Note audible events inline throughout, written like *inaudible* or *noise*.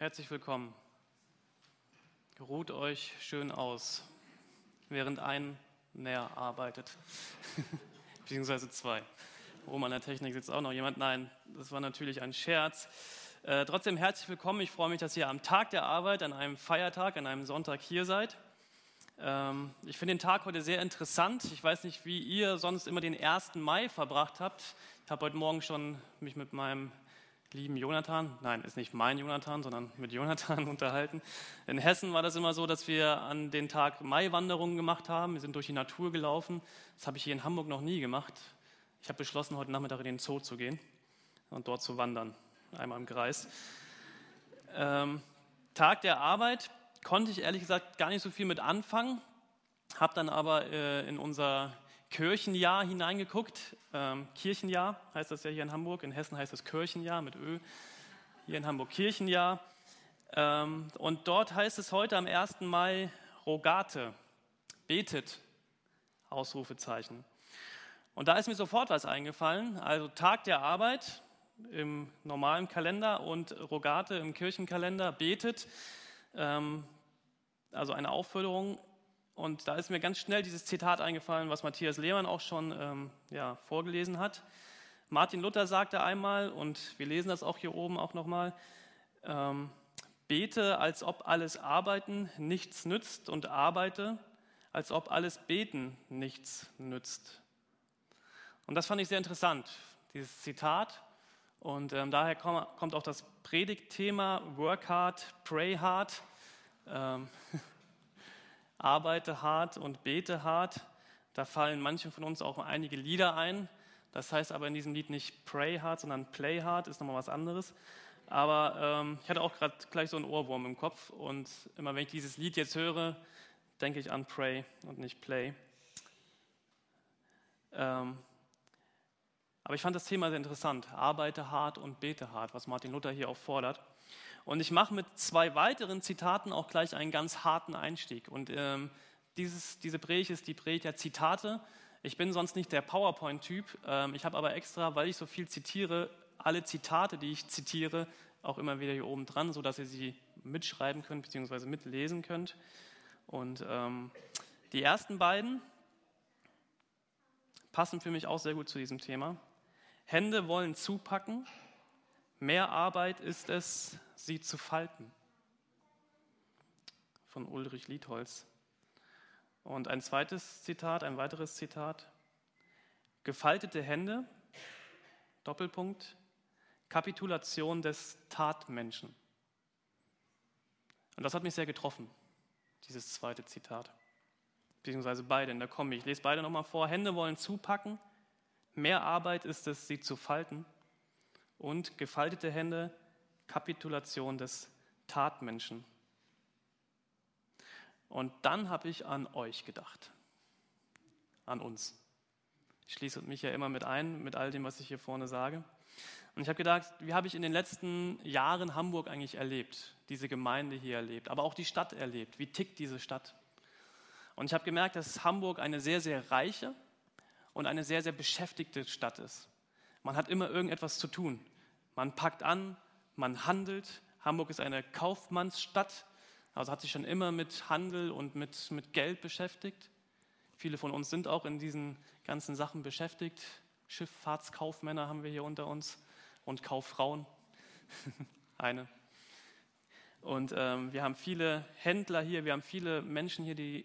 Herzlich willkommen. Ruht euch schön aus, während ein näher arbeitet. *laughs* Beziehungsweise zwei. Oben an der Technik sitzt auch noch jemand. Nein, das war natürlich ein Scherz. Äh, trotzdem herzlich willkommen. Ich freue mich, dass ihr am Tag der Arbeit, an einem Feiertag, an einem Sonntag hier seid. Ähm, ich finde den Tag heute sehr interessant. Ich weiß nicht, wie ihr sonst immer den 1. Mai verbracht habt. Ich habe heute Morgen schon mich mit meinem lieben Jonathan, nein, ist nicht mein Jonathan, sondern mit Jonathan *laughs* unterhalten. In Hessen war das immer so, dass wir an den Tag Maiwanderungen gemacht haben. Wir sind durch die Natur gelaufen. Das habe ich hier in Hamburg noch nie gemacht. Ich habe beschlossen, heute Nachmittag in den Zoo zu gehen und dort zu wandern, einmal im Kreis. Ähm, Tag der Arbeit konnte ich ehrlich gesagt gar nicht so viel mit anfangen, habe dann aber äh, in unser Kirchenjahr hineingeguckt. Ähm, Kirchenjahr heißt das ja hier in Hamburg. In Hessen heißt es Kirchenjahr mit Ö. Hier in Hamburg Kirchenjahr. Ähm, und dort heißt es heute am 1. Mai Rogate. Betet. Ausrufezeichen. Und da ist mir sofort was eingefallen. Also Tag der Arbeit im normalen Kalender und Rogate im Kirchenkalender. Betet. Ähm, also eine Aufforderung und da ist mir ganz schnell dieses Zitat eingefallen, was Matthias Lehmann auch schon ähm, ja, vorgelesen hat. Martin Luther sagte einmal, und wir lesen das auch hier oben auch nochmal, ähm, bete, als ob alles Arbeiten nichts nützt und arbeite, als ob alles Beten nichts nützt. Und das fand ich sehr interessant, dieses Zitat. Und ähm, daher kommt auch das Predigtthema Work hard, pray hard. Ähm, *laughs* arbeite hart und bete hart. Da fallen manchen von uns auch einige Lieder ein. Das heißt aber in diesem Lied nicht pray hard, sondern play hard, ist nochmal was anderes. Aber ähm, ich hatte auch gerade gleich so einen Ohrwurm im Kopf und immer wenn ich dieses Lied jetzt höre, denke ich an pray und nicht play. Ähm, aber ich fand das Thema sehr interessant. Arbeite hart und bete hart, was Martin Luther hier auch fordert. Und ich mache mit zwei weiteren Zitaten auch gleich einen ganz harten Einstieg. Und ähm, dieses, diese Predigt ist die Predigt der Zitate. Ich bin sonst nicht der PowerPoint-Typ. Ähm, ich habe aber extra, weil ich so viel zitiere, alle Zitate, die ich zitiere, auch immer wieder hier oben dran, sodass ihr sie mitschreiben könnt bzw. mitlesen könnt. Und ähm, die ersten beiden passen für mich auch sehr gut zu diesem Thema. Hände wollen zupacken, mehr Arbeit ist es, sie zu falten. Von Ulrich Liedholz. Und ein zweites Zitat, ein weiteres Zitat. Gefaltete Hände, Doppelpunkt, Kapitulation des Tatmenschen. Und das hat mich sehr getroffen, dieses zweite Zitat. Beziehungsweise beide in der Kombi. Ich lese beide nochmal vor. Hände wollen zupacken, mehr Arbeit ist es, sie zu falten. Und gefaltete Hände, Kapitulation des Tatmenschen. Und dann habe ich an euch gedacht, an uns. Ich schließe mich ja immer mit ein, mit all dem, was ich hier vorne sage. Und ich habe gedacht, wie habe ich in den letzten Jahren Hamburg eigentlich erlebt, diese Gemeinde hier erlebt, aber auch die Stadt erlebt. Wie tickt diese Stadt? Und ich habe gemerkt, dass Hamburg eine sehr, sehr reiche und eine sehr, sehr beschäftigte Stadt ist. Man hat immer irgendetwas zu tun. Man packt an, man handelt. Hamburg ist eine Kaufmannsstadt, also hat sich schon immer mit Handel und mit, mit Geld beschäftigt. Viele von uns sind auch in diesen ganzen Sachen beschäftigt. Schifffahrtskaufmänner haben wir hier unter uns und Kauffrauen. *laughs* Eine. Und ähm, wir haben viele Händler hier, wir haben viele Menschen hier, die,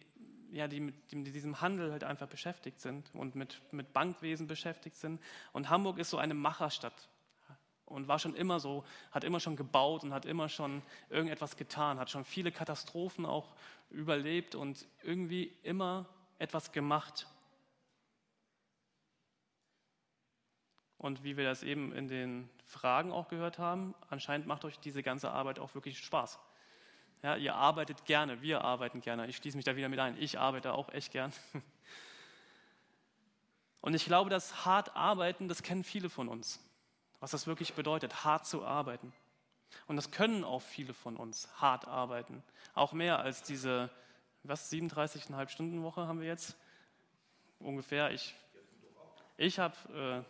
ja, die, mit, die mit diesem Handel halt einfach beschäftigt sind und mit, mit Bankwesen beschäftigt sind. Und Hamburg ist so eine Macherstadt und war schon immer so, hat immer schon gebaut und hat immer schon irgendetwas getan, hat schon viele Katastrophen auch überlebt und irgendwie immer etwas gemacht. Und wie wir das eben in den Fragen auch gehört haben, anscheinend macht euch diese ganze Arbeit auch wirklich Spaß. Ja, ihr arbeitet gerne, wir arbeiten gerne. Ich schließe mich da wieder mit ein. Ich arbeite auch echt gern. *laughs* Und ich glaube, das hart arbeiten, das kennen viele von uns was das wirklich bedeutet, hart zu arbeiten. Und das können auch viele von uns, hart arbeiten. Auch mehr als diese, was, 37,5 Stunden Woche haben wir jetzt? Ungefähr. Ich, ich habe,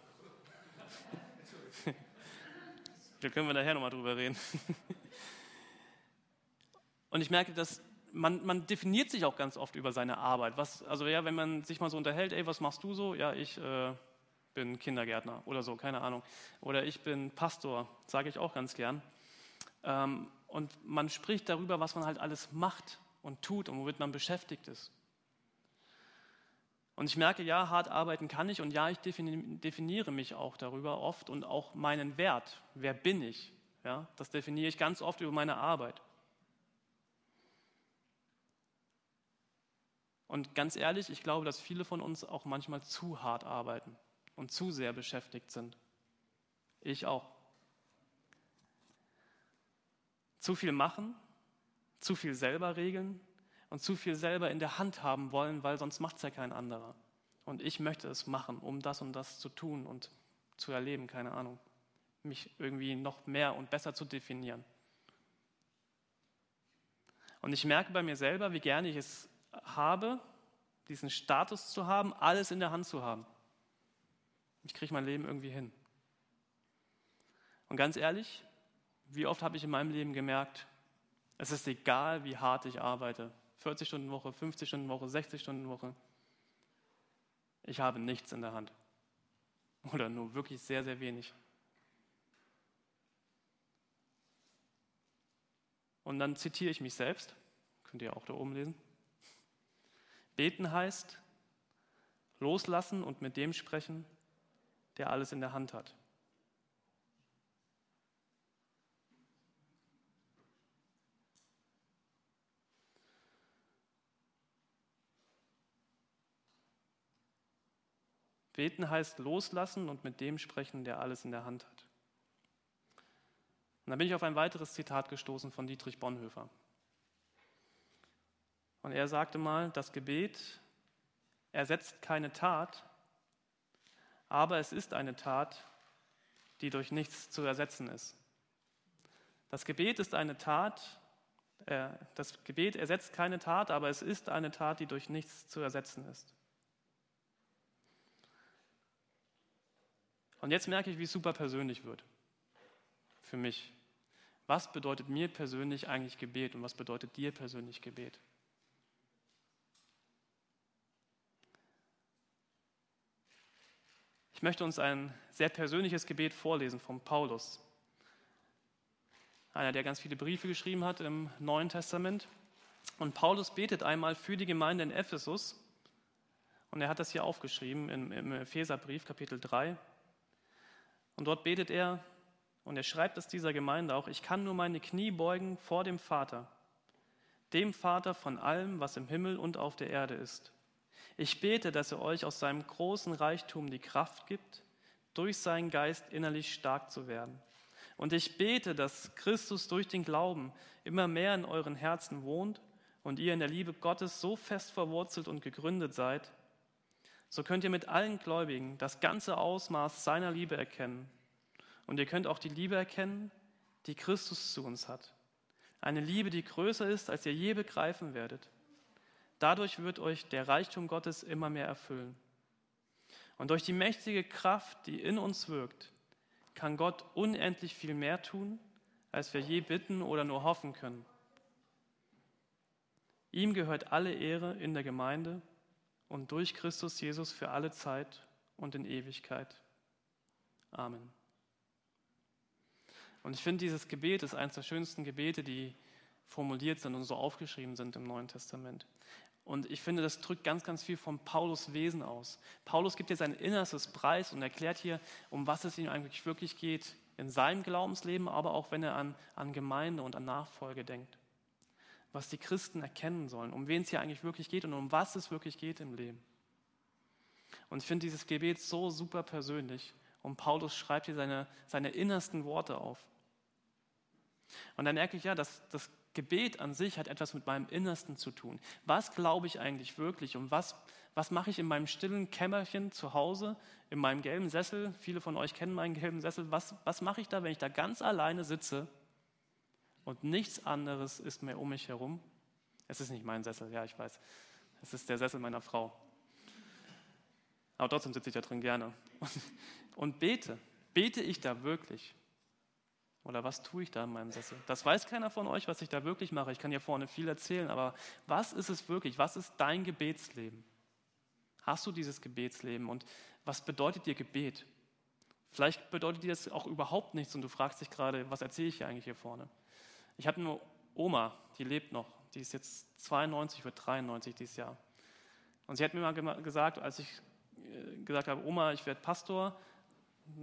äh, *laughs* da können wir nachher nochmal drüber reden. *laughs* Und ich merke, dass man, man, definiert sich auch ganz oft über seine Arbeit. Was, also ja, wenn man sich mal so unterhält, ey, was machst du so? Ja, ich äh, bin Kindergärtner oder so, keine Ahnung. Oder ich bin Pastor, sage ich auch ganz gern. Ähm, und man spricht darüber, was man halt alles macht und tut und womit man beschäftigt ist. Und ich merke, ja, hart arbeiten kann ich und ja, ich definiere mich auch darüber oft und auch meinen Wert. Wer bin ich? Ja, das definiere ich ganz oft über meine Arbeit. Und ganz ehrlich, ich glaube, dass viele von uns auch manchmal zu hart arbeiten und zu sehr beschäftigt sind. Ich auch. Zu viel machen, zu viel selber regeln und zu viel selber in der Hand haben wollen, weil sonst macht es ja kein anderer. Und ich möchte es machen, um das und das zu tun und zu erleben, keine Ahnung. Mich irgendwie noch mehr und besser zu definieren. Und ich merke bei mir selber, wie gerne ich es habe, diesen Status zu haben, alles in der Hand zu haben. Ich kriege mein Leben irgendwie hin. Und ganz ehrlich, wie oft habe ich in meinem Leben gemerkt, es ist egal, wie hart ich arbeite. 40 Stunden Woche, 50 Stunden Woche, 60 Stunden Woche. Ich habe nichts in der Hand. Oder nur wirklich sehr, sehr wenig. Und dann zitiere ich mich selbst. Könnt ihr auch da oben lesen. Beten heißt loslassen und mit dem sprechen, der alles in der Hand hat. Beten heißt loslassen und mit dem sprechen, der alles in der Hand hat. Und dann bin ich auf ein weiteres Zitat gestoßen von Dietrich Bonhoeffer. Und er sagte mal, das Gebet ersetzt keine Tat, aber es ist eine Tat, die durch nichts zu ersetzen ist. Das Gebet ist eine Tat, äh, das Gebet ersetzt keine Tat, aber es ist eine Tat, die durch nichts zu ersetzen ist. Und jetzt merke ich, wie es super persönlich wird. Für mich. Was bedeutet mir persönlich eigentlich Gebet und was bedeutet dir persönlich Gebet? Ich möchte uns ein sehr persönliches Gebet vorlesen von Paulus. Einer, der ganz viele Briefe geschrieben hat im Neuen Testament. Und Paulus betet einmal für die Gemeinde in Ephesus. Und er hat das hier aufgeschrieben im, Epheserbrief, Kapitel 3. Und dort betet er, und er schreibt es dieser Gemeinde auch, ich kann nur meine Knie beugen vor dem Vater, dem Vater von allem, was im Himmel und auf der Erde ist ich bete, dass er euch aus seinem großen Reichtum die Kraft gibt, durch seinen Geist innerlich stark zu werden. Und ich bete, dass Christus durch den Glauben immer mehr in euren Herzen wohnt und ihr in der Liebe Gottes so fest verwurzelt und gegründet seid, so könnt ihr mit allen Gläubigen das ganze Ausmaß seiner Liebe erkennen. Und ihr könnt auch die Liebe erkennen, die Christus zu uns hat. Eine Liebe, die größer ist, als ihr je begreifen werdet. Dadurch wird euch der Reichtum Gottes immer mehr erfüllen. Und durch die mächtige Kraft, die in uns wirkt, kann Gott unendlich viel mehr tun, als wir je bitten oder nur hoffen können. Ihm gehört alle Ehre in der Gemeinde und durch Christus Jesus für alle Zeit und in Ewigkeit. Amen. Und ich finde, dieses Gebet ist eines der schönsten Gebete, die formuliert sind und so aufgeschrieben sind im Neuen Testament. Und ich finde, das drückt ganz, ganz viel von Paulus Wesen aus. Paulus gibt hier sein innerstes Preis und erklärt hier, um was es ihm eigentlich wirklich geht in seinem Glaubensleben, aber auch wenn er an, an Gemeinde und an Nachfolge denkt. Was die Christen erkennen sollen, um wen es hier eigentlich wirklich geht und um was es wirklich geht im Leben. Und ich finde dieses Gebet so super persönlich. Und Paulus schreibt hier seine, seine innersten Worte auf. Und dann merke ich ja, dass das Gebet an sich hat etwas mit meinem Innersten zu tun. Was glaube ich eigentlich wirklich und was, was mache ich in meinem stillen Kämmerchen zu Hause, in meinem gelben Sessel? Viele von euch kennen meinen gelben Sessel. Was, was mache ich da, wenn ich da ganz alleine sitze und nichts anderes ist mehr um mich herum? Es ist nicht mein Sessel, ja, ich weiß. Es ist der Sessel meiner Frau. Aber trotzdem sitze ich da drin gerne. Und, *laughs* und bete. Bete ich da wirklich? Oder was tue ich da in meinem Sessel? Das weiß keiner von euch, was ich da wirklich mache. Ich kann hier vorne viel erzählen, aber was ist es wirklich? Was ist dein Gebetsleben? Hast du dieses Gebetsleben und was bedeutet dir Gebet? Vielleicht bedeutet dir das auch überhaupt nichts und du fragst dich gerade, was erzähle ich hier eigentlich hier vorne? Ich habe eine Oma, die lebt noch, die ist jetzt 92, wird 93 dieses Jahr. Und sie hat mir mal gesagt, als ich äh, gesagt habe, Oma, ich werde Pastor,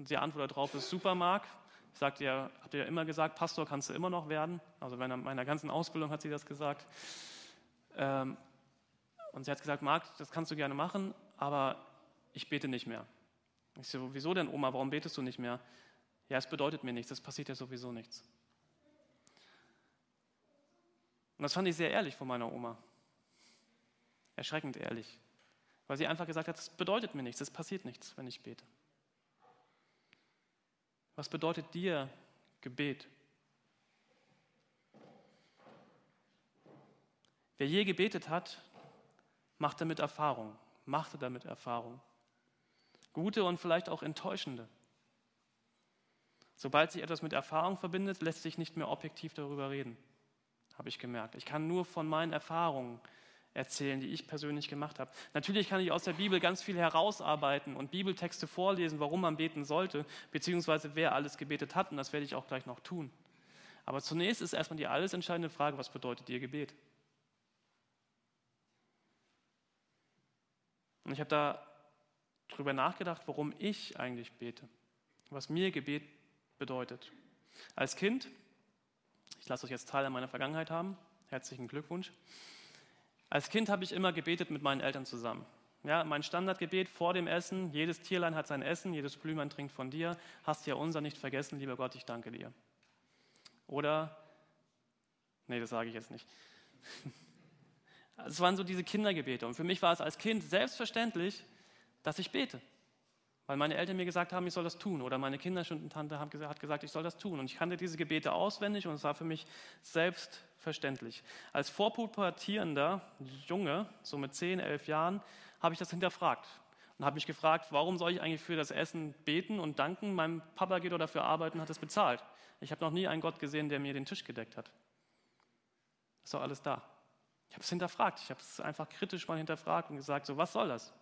sie antwortet darauf, ist super, Marc. Ich sagte ja, habt ihr immer gesagt, Pastor kannst du immer noch werden. Also in meiner ganzen Ausbildung hat sie das gesagt. Ähm, und sie hat gesagt, Marc, das kannst du gerne machen, aber ich bete nicht mehr. Ich so, wieso denn, Oma, warum betest du nicht mehr? Ja, es bedeutet mir nichts, es passiert ja sowieso nichts. Und das fand ich sehr ehrlich von meiner Oma. Erschreckend ehrlich. Weil sie einfach gesagt hat, es bedeutet mir nichts, es passiert nichts, wenn ich bete. Was bedeutet dir Gebet? Wer je gebetet hat, macht damit Erfahrung, machte damit Erfahrung. Gute und vielleicht auch enttäuschende. Sobald sich etwas mit Erfahrung verbindet, lässt sich nicht mehr objektiv darüber reden, habe ich gemerkt. Ich kann nur von meinen Erfahrungen erzählen, die ich persönlich gemacht habe. Natürlich kann ich aus der Bibel ganz viel herausarbeiten und Bibeltexte vorlesen, warum man beten sollte, beziehungsweise wer alles gebetet hat, und das werde ich auch gleich noch tun. Aber zunächst ist erstmal die alles entscheidende Frage, was bedeutet dir Gebet? Und ich habe da darüber nachgedacht, warum ich eigentlich bete, was mir Gebet bedeutet. Als Kind, ich lasse euch jetzt Teil meiner Vergangenheit haben, herzlichen Glückwunsch. Als Kind habe ich immer gebetet mit meinen Eltern zusammen. Ja, mein Standardgebet vor dem Essen, jedes Tierlein hat sein Essen, jedes Blümlein trinkt von dir, hast ja unser nicht vergessen, lieber Gott, ich danke dir. Oder, nee, das sage ich jetzt nicht. *laughs* Es waren so diese Kindergebete und für mich war es als Kind selbstverständlich, dass ich bete. Weil meine Eltern mir gesagt haben, ich soll das tun. Oder meine Kinderstundentante hat gesagt, ich soll das tun. Und ich kannte diese Gebete auswendig und es war für mich selbstverständlich. Als vorpubertierender Junge, so mit 10, 11 Jahren, habe ich das hinterfragt. Und habe mich gefragt, warum soll ich eigentlich für das Essen beten und danken? Mein Papa geht oder dafür arbeiten und hat es bezahlt. Ich habe noch nie einen Gott gesehen, der mir den Tisch gedeckt hat. Ist doch alles da. Ich habe es hinterfragt. Ich habe es einfach kritisch mal hinterfragt und gesagt, so was soll das?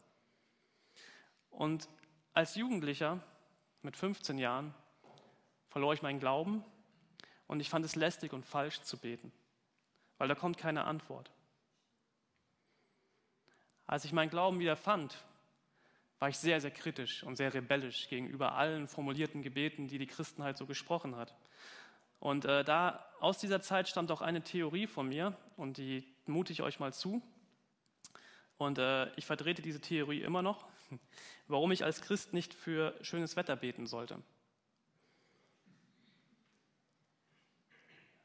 Und als Jugendlicher mit 15 Jahren verlor ich meinen Glauben und ich fand es lästig und falsch zu beten, weil da kommt keine Antwort. Als ich meinen Glauben wieder fand, war ich sehr, sehr kritisch und sehr rebellisch gegenüber allen formulierten Gebeten, die die Christenheit so gesprochen hat. Und äh, da aus dieser Zeit stammt auch eine Theorie von mir und die mute ich euch mal zu. Und äh, ich vertrete diese Theorie immer noch *laughs* warum ich als Christ nicht für schönes Wetter beten sollte.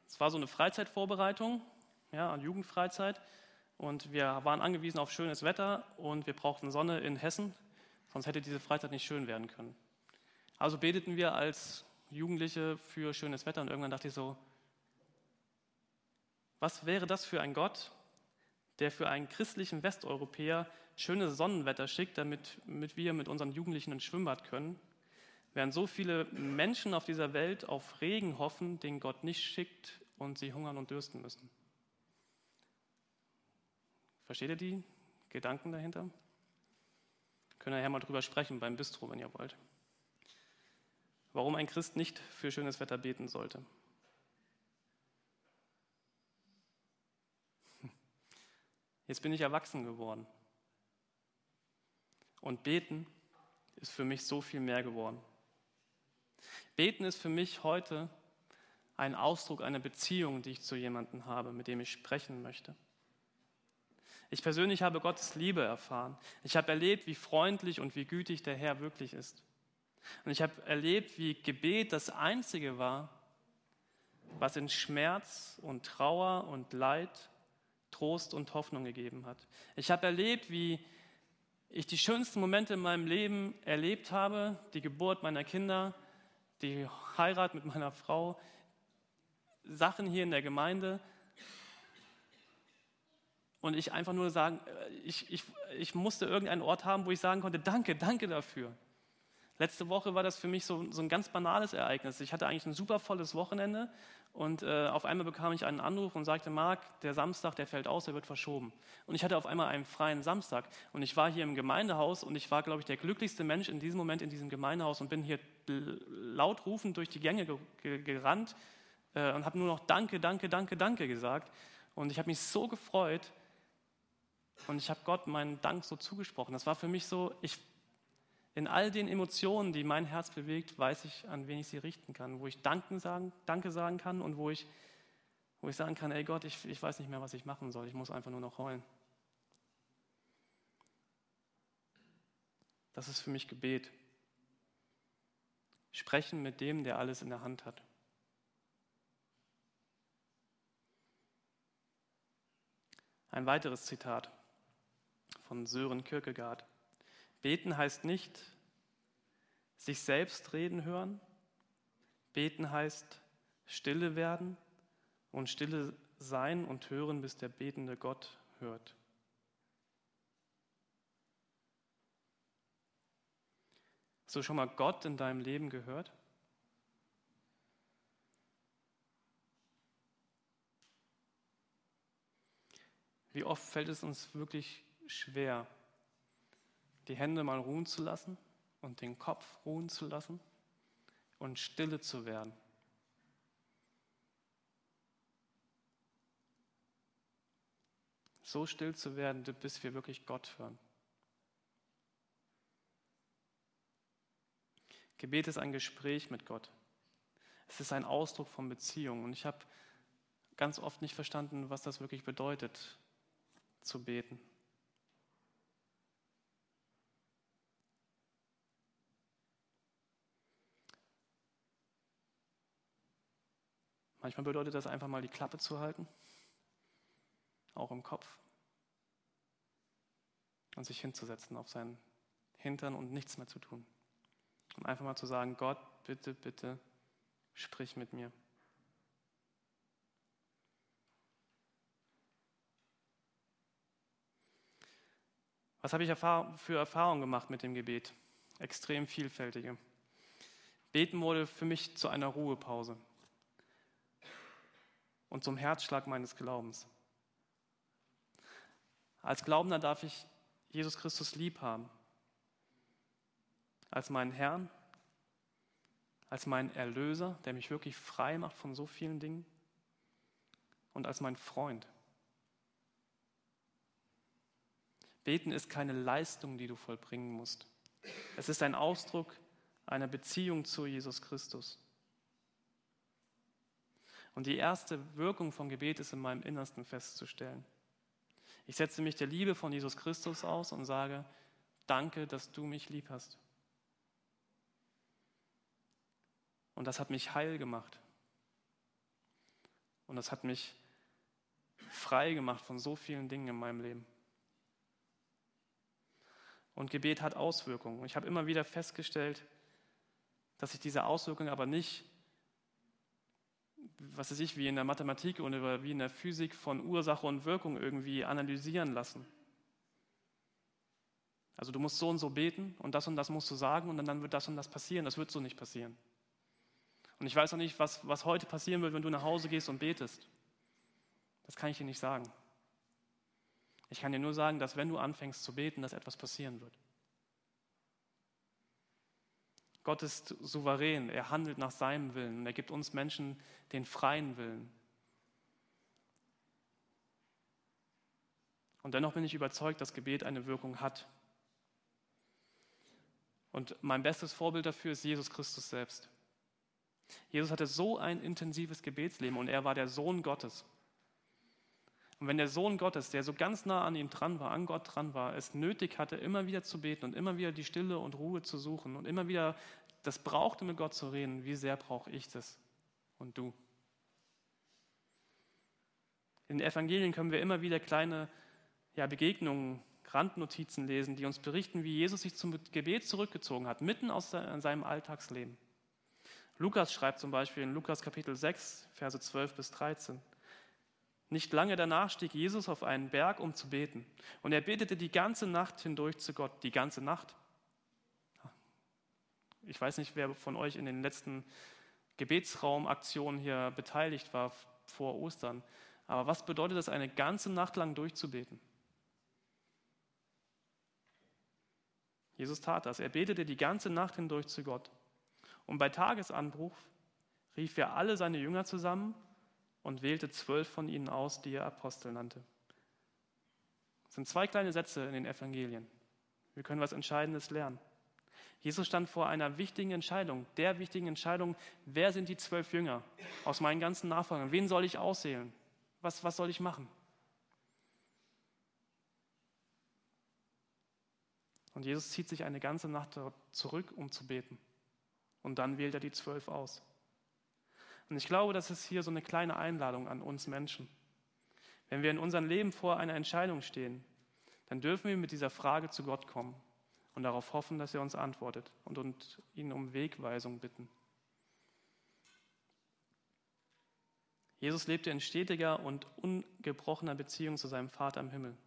Es war so eine Freizeitvorbereitung, ja, eine Jugendfreizeit. Und wir waren angewiesen auf schönes Wetter und wir brauchten Sonne in Hessen, sonst hätte diese Freizeit nicht schön werden können. Also beteten wir als Jugendliche für schönes Wetter und irgendwann dachte ich so, was wäre das für ein Gott, der für einen christlichen Westeuropäer schönes Sonnenwetter schickt, damit, damit wir mit unseren Jugendlichen ins Schwimmbad können, während so viele Menschen auf dieser Welt auf Regen hoffen, den Gott nicht schickt und sie hungern und dürsten müssen. Versteht ihr die Gedanken dahinter? Können wir ja mal drüber sprechen beim Bistro, wenn ihr wollt. Warum ein Christ nicht für schönes Wetter beten sollte. Jetzt bin ich erwachsen geworden. Und beten ist für mich so viel mehr geworden. Beten ist für mich heute ein Ausdruck einer Beziehung, die ich zu jemandem habe, mit dem ich sprechen möchte. Ich persönlich habe Gottes Liebe erfahren. Ich habe erlebt, wie freundlich und wie gütig der Herr wirklich ist. Und ich habe erlebt, wie Gebet das Einzige war, was in Schmerz und Trauer und Leid Trost und Hoffnung gegeben hat. Ich habe erlebt, wie ich die schönsten Momente in meinem Leben erlebt habe, die Geburt meiner Kinder, die Heirat mit meiner Frau, Sachen hier in der Gemeinde. Und ich einfach nur sagen, ich, ich, ich musste irgendeinen Ort haben, wo ich sagen konnte, danke, danke dafür. Letzte Woche war das für mich so, so ein ganz banales Ereignis. Ich hatte eigentlich ein super volles Wochenende und äh, auf einmal bekam ich einen Anruf und sagte, Marc, der Samstag, der fällt aus, der wird verschoben. Und ich hatte auf einmal einen freien Samstag und ich war hier im Gemeindehaus und ich war, glaube ich, der glücklichste Mensch in diesem Moment in diesem Gemeindehaus und bin hier laut rufend durch die Gänge gerannt äh, und habe nur noch Danke, Danke, Danke, Danke gesagt. Und ich habe mich so gefreut und ich habe Gott meinen Dank so zugesprochen. Das war für mich so, ich in all den Emotionen, die mein Herz bewegt, weiß ich, an wen ich sie richten kann, wo ich Danke sagen, Danke sagen kann und wo ich, wo ich sagen kann, ey Gott, ich, ich weiß nicht mehr, was ich machen soll, ich muss einfach nur noch heulen. Das ist für mich Gebet. Sprechen mit dem, der alles in der Hand hat. Ein weiteres Zitat von Sören Kierkegaard. Beten heißt nicht sich selbst reden hören. Beten heißt stille werden und stille sein und hören, bis der betende Gott hört. Hast du schon mal Gott in deinem Leben gehört? Wie oft fällt es uns wirklich schwer, die Hände mal ruhen zu lassen und den Kopf ruhen zu lassen und stille zu werden. So still zu werden, bis wir wirklich Gott hören. Gebet ist ein Gespräch mit Gott. Es ist ein Ausdruck von Beziehung. Und ich habe ganz oft nicht verstanden, was das wirklich bedeutet, zu beten. Manchmal bedeutet das einfach mal die Klappe zu halten, auch im Kopf, und sich hinzusetzen auf seinen Hintern und nichts mehr zu tun. Und einfach mal zu sagen, Gott, bitte, bitte, sprich mit mir. Was habe ich für Erfahrungen gemacht mit dem Gebet? Extrem vielfältige. Beten wurde für mich zu einer Ruhepause und zum Herzschlag meines Glaubens. Als Glaubender darf ich Jesus Christus lieb haben, als meinen Herrn, als meinen Erlöser, der mich wirklich frei macht von so vielen Dingen und als mein Freund. Beten ist keine Leistung, die du vollbringen musst. Es ist ein Ausdruck einer Beziehung zu Jesus Christus. Und die erste Wirkung von Gebet ist in meinem Innersten festzustellen. Ich setze mich der Liebe von Jesus Christus aus und sage, danke, dass du mich lieb hast. Und das hat mich heil gemacht. Und das hat mich frei gemacht von so vielen Dingen in meinem Leben. Und Gebet hat Auswirkungen. Ich habe immer wieder festgestellt, dass ich diese Auswirkungen aber nicht was weiß ich, wie in der Mathematik oder wie in der Physik von Ursache und Wirkung irgendwie analysieren lassen. Also du musst so und so beten und das und das musst du sagen und dann wird das und das passieren. Das wird so nicht passieren. Und ich weiß auch nicht, was, was heute passieren wird, wenn du nach Hause gehst und betest. Das kann ich dir nicht sagen. Ich kann dir nur sagen, dass wenn du anfängst zu beten, dass etwas passieren wird. Gott ist souverän, er handelt nach seinem Willen und er gibt uns Menschen den freien Willen. Und dennoch bin ich überzeugt, dass Gebet eine Wirkung hat. Und mein bestes Vorbild dafür ist Jesus Christus selbst. Jesus hatte so ein intensives Gebetsleben und er war der Sohn Gottes. Und wenn der Sohn Gottes, der so ganz nah an ihm dran war, an Gott dran war, es nötig hatte, immer wieder zu beten und immer wieder die Stille und Ruhe zu suchen und immer wieder das brauchte, mit Gott zu reden, wie sehr brauche ich das und du? In den Evangelien können wir immer wieder kleine ja, Begegnungen, Randnotizen lesen, die uns berichten, wie Jesus sich zum Gebet zurückgezogen hat, mitten aus seinem Alltagsleben. Lukas schreibt zum Beispiel in Lukas Kapitel 6, Verse 12 bis 13. Nicht lange danach stieg Jesus auf einen Berg, um zu beten. Und er betete die ganze Nacht hindurch zu Gott, die ganze Nacht. Ich weiß nicht, wer von euch in den letzten Gebetsraumaktionen hier beteiligt war vor Ostern. Aber was bedeutet es, eine ganze Nacht lang durchzubeten? Jesus tat das. Er betete die ganze Nacht hindurch zu Gott. Und bei Tagesanbruch rief er alle seine Jünger zusammen und wählte zwölf von ihnen aus, die er Apostel nannte. Das sind zwei kleine Sätze in den Evangelien. Wir können was Entscheidendes lernen. Jesus stand vor einer wichtigen Entscheidung, der wichtigen Entscheidung, wer sind die zwölf Jünger aus meinen ganzen Nachfolgern? Wen soll ich auswählen? Was, was soll ich machen? Und Jesus zieht sich eine ganze Nacht zurück, um zu beten. Und dann wählt er die zwölf aus. Und ich glaube, das ist hier so eine kleine Einladung an uns Menschen. Wenn wir in unserem Leben vor einer Entscheidung stehen, dann dürfen wir mit dieser Frage zu Gott kommen und darauf hoffen, dass er uns antwortet und, und ihn um Wegweisung bitten. Jesus lebte in stetiger und ungebrochener Beziehung zu seinem Vater im Himmel.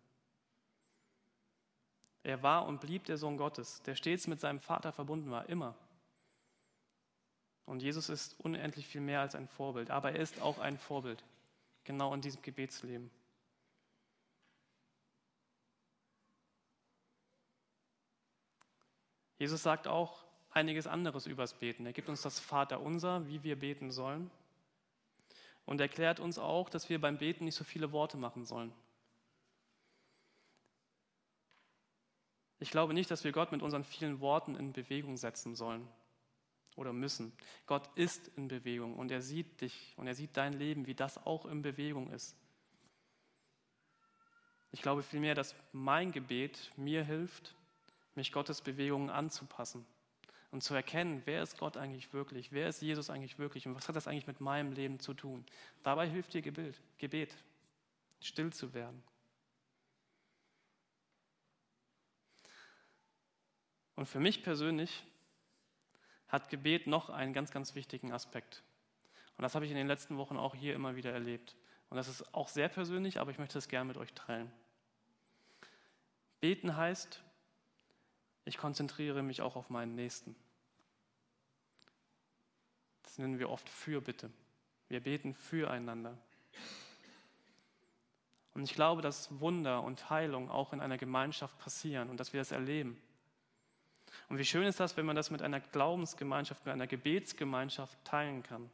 Er war und blieb der Sohn Gottes, der stets mit seinem Vater verbunden war, immer. Und Jesus ist unendlich viel mehr als ein Vorbild, aber er ist auch ein Vorbild, genau in diesem Gebetsleben. Jesus sagt auch einiges anderes übers Beten. Er gibt uns das Vaterunser, wie wir beten sollen. Und erklärt uns auch, dass wir beim Beten nicht so viele Worte machen sollen. Ich glaube nicht, dass wir Gott mit unseren vielen Worten in Bewegung setzen sollen oder müssen. Gott ist in Bewegung und er sieht dich und er sieht dein Leben, wie das auch in Bewegung ist. Ich glaube vielmehr, dass mein Gebet mir hilft, mich Gottes Bewegungen anzupassen und zu erkennen, wer ist Gott eigentlich wirklich, wer ist Jesus eigentlich wirklich und was hat das eigentlich mit meinem Leben zu tun. Dabei hilft dir Gebet, Gebet still zu werden. Und für mich persönlich hat Gebet noch einen ganz, ganz wichtigen Aspekt. Und das habe ich in den letzten Wochen auch hier immer wieder erlebt. Und das ist auch sehr persönlich, aber ich möchte es gerne mit euch teilen. Beten heißt, ich konzentriere mich auch auf meinen Nächsten. Das nennen wir oft Fürbitte. Wir beten füreinander. Und ich glaube, dass Wunder und Heilung auch in einer Gemeinschaft passieren und dass wir das erleben. Und wie schön ist das, wenn man das mit einer Glaubensgemeinschaft, mit einer Gebetsgemeinschaft teilen kann.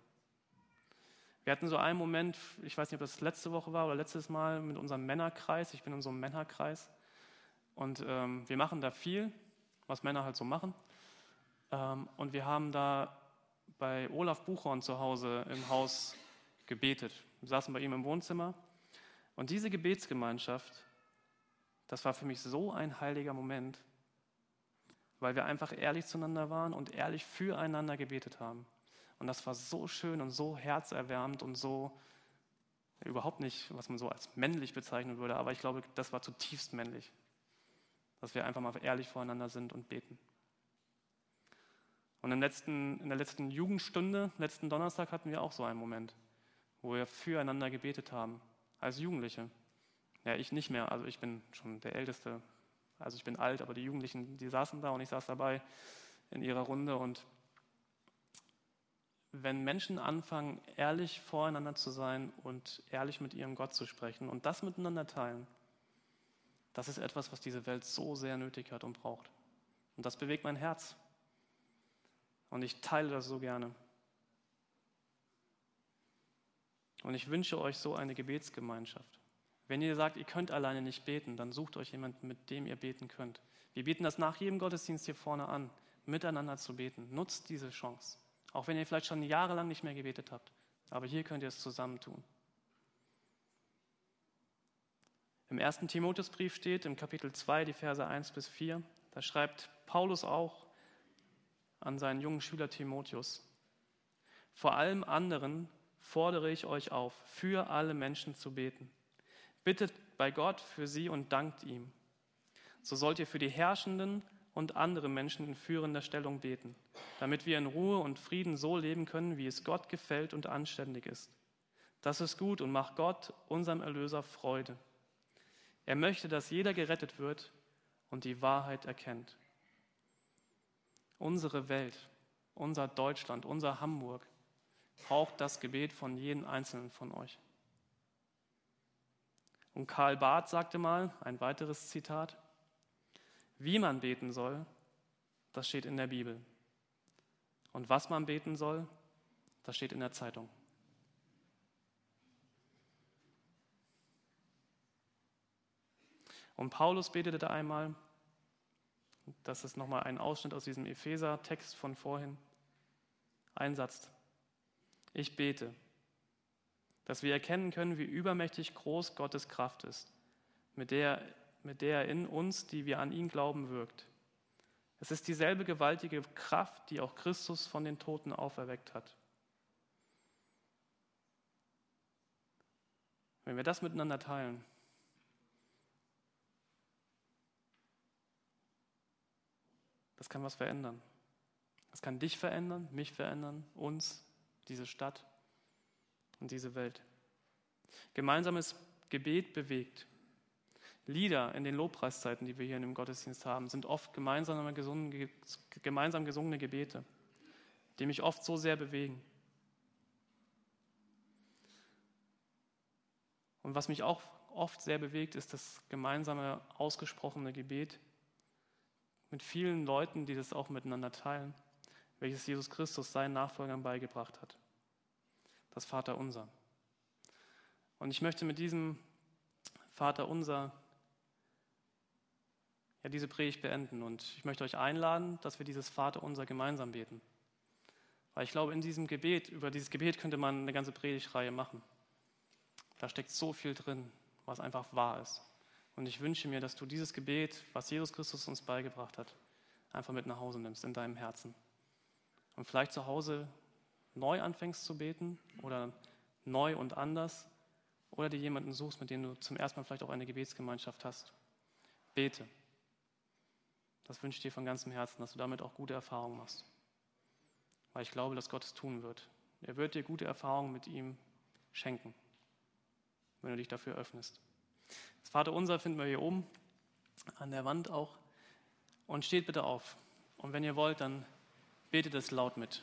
Wir hatten so einen Moment, ich weiß nicht, ob das letzte Woche war oder letztes Mal, mit unserem Männerkreis. Ich bin in so einem Männerkreis. Und ähm, wir machen da viel was Männer halt so machen. Ähm, und wir haben da bei Olaf Buchhorn zu Hause im Haus gebetet. Wir saßen bei ihm im Wohnzimmer. Und diese Gebetsgemeinschaft, das war für mich so ein heiliger Moment, weil wir einfach ehrlich zueinander waren und ehrlich füreinander gebetet haben. Und das war so schön und so herzerwärmend und so überhaupt nicht, was man so als männlich bezeichnen würde, aber ich glaube, das war zutiefst männlich dass wir einfach mal ehrlich voreinander sind und beten. Und im letzten, in der letzten Jugendstunde, letzten Donnerstag, hatten wir auch so einen Moment, wo wir füreinander gebetet haben, als Jugendliche. Ja, ich nicht mehr, also ich bin schon der Älteste, also ich bin alt, aber die Jugendlichen, die saßen da und ich saß dabei in ihrer Runde. Und wenn Menschen anfangen, ehrlich voreinander zu sein und ehrlich mit ihrem Gott zu sprechen und das miteinander teilen, das ist etwas, was diese Welt so sehr nötig hat und braucht. Und das bewegt mein Herz. Und ich teile das so gerne. Und ich wünsche euch so eine Gebetsgemeinschaft. Wenn ihr sagt, ihr könnt alleine nicht beten, dann sucht euch jemanden, mit dem ihr beten könnt. Wir bieten das nach jedem Gottesdienst hier vorne an, miteinander zu beten. Nutzt diese Chance. Auch wenn ihr vielleicht schon jahrelang nicht mehr gebetet habt. Aber hier könnt ihr es zusammen tun. Im ersten Timotheusbrief steht, im Kapitel 2, die Verse 1 bis 4, da schreibt Paulus auch an seinen jungen Schüler Timotheus, vor allem anderen fordere ich euch auf, für alle Menschen zu beten. Bittet bei Gott für sie und dankt ihm. So sollt ihr für die Herrschenden und andere Menschen in führender Stellung beten, damit wir in Ruhe und Frieden so leben können, wie es Gott gefällt und anständig ist. Das ist gut und macht Gott, unserem Erlöser, Freude. Er möchte, dass jeder gerettet wird und die Wahrheit erkennt. Unsere Welt unser Deutschland, unser Hamburg braucht das Gebet von jedem Einzelnen von euch. Und Karl Barth sagte mal, ein weiteres Zitat, wie man beten soll, das steht in der Bibel. Und was man beten soll, das steht in der Zeitung. Und Paulus betete einmal, das ist nochmal ein Ausschnitt aus diesem Epheser-Text von vorhin, ein Satz. Ich bete, dass wir erkennen können, wie übermächtig groß Gottes Kraft ist, mit der, mit der er in uns, die wir an ihn glauben, wirkt. Es ist dieselbe gewaltige Kraft, die auch Christus von den Toten auferweckt hat. Wenn wir das miteinander teilen, das kann was verändern. Das kann dich verändern, mich verändern, uns, diese Stadt und diese Welt. Gemeinsames Gebet bewegt. Lieder in den Lobpreiszeiten, die wir hier in dem Gottesdienst haben, sind oft gemeinsam gesungene, gemeinsam gesungene Gebete, die mich oft so sehr bewegen. Und was mich auch oft sehr bewegt, ist das gemeinsame ausgesprochene Gebet mit vielen Leuten, die das auch miteinander teilen, welches Jesus Christus seinen Nachfolgern beigebracht hat. Das Vaterunser. Und ich möchte mit diesem Vaterunser ja, diese Predigt beenden. Und ich möchte euch einladen, dass wir dieses Vaterunser gemeinsam beten. Weil ich glaube, in diesem Gebet, über dieses Gebet könnte man eine ganze Predigtreihe machen. Da steckt so viel drin, was einfach wahr ist. Und ich wünsche mir, dass du dieses Gebet, was Jesus Christus uns beigebracht hat, einfach mit nach Hause nimmst in deinem Herzen. Und vielleicht zu Hause neu anfängst zu beten oder neu und anders oder dir jemanden suchst, mit dem du zum ersten Mal vielleicht auch eine Gebetsgemeinschaft hast. Bete. Das wünsche ich dir von ganzem Herzen, dass du damit auch gute Erfahrungen machst. Weil ich glaube, dass Gott es tun wird. Er wird dir gute Erfahrungen mit ihm schenken, wenn du dich dafür öffnest. Das Vaterunser finden wir hier oben an der Wand auch. Und steht bitte auf. Und wenn ihr wollt, dann betet es laut mit.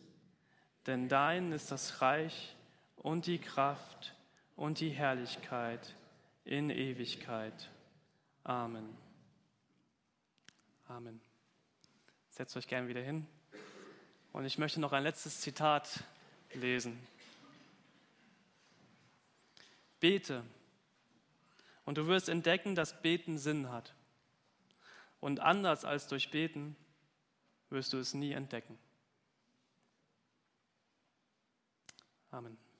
Denn dein ist das Reich und die Kraft und die Herrlichkeit in Ewigkeit. Amen. Amen. Setzt euch gern wieder hin. Und ich möchte noch ein letztes Zitat lesen. Bete und du wirst entdecken, dass Beten Sinn hat. Und anders als durch Beten wirst du es nie entdecken. Amen.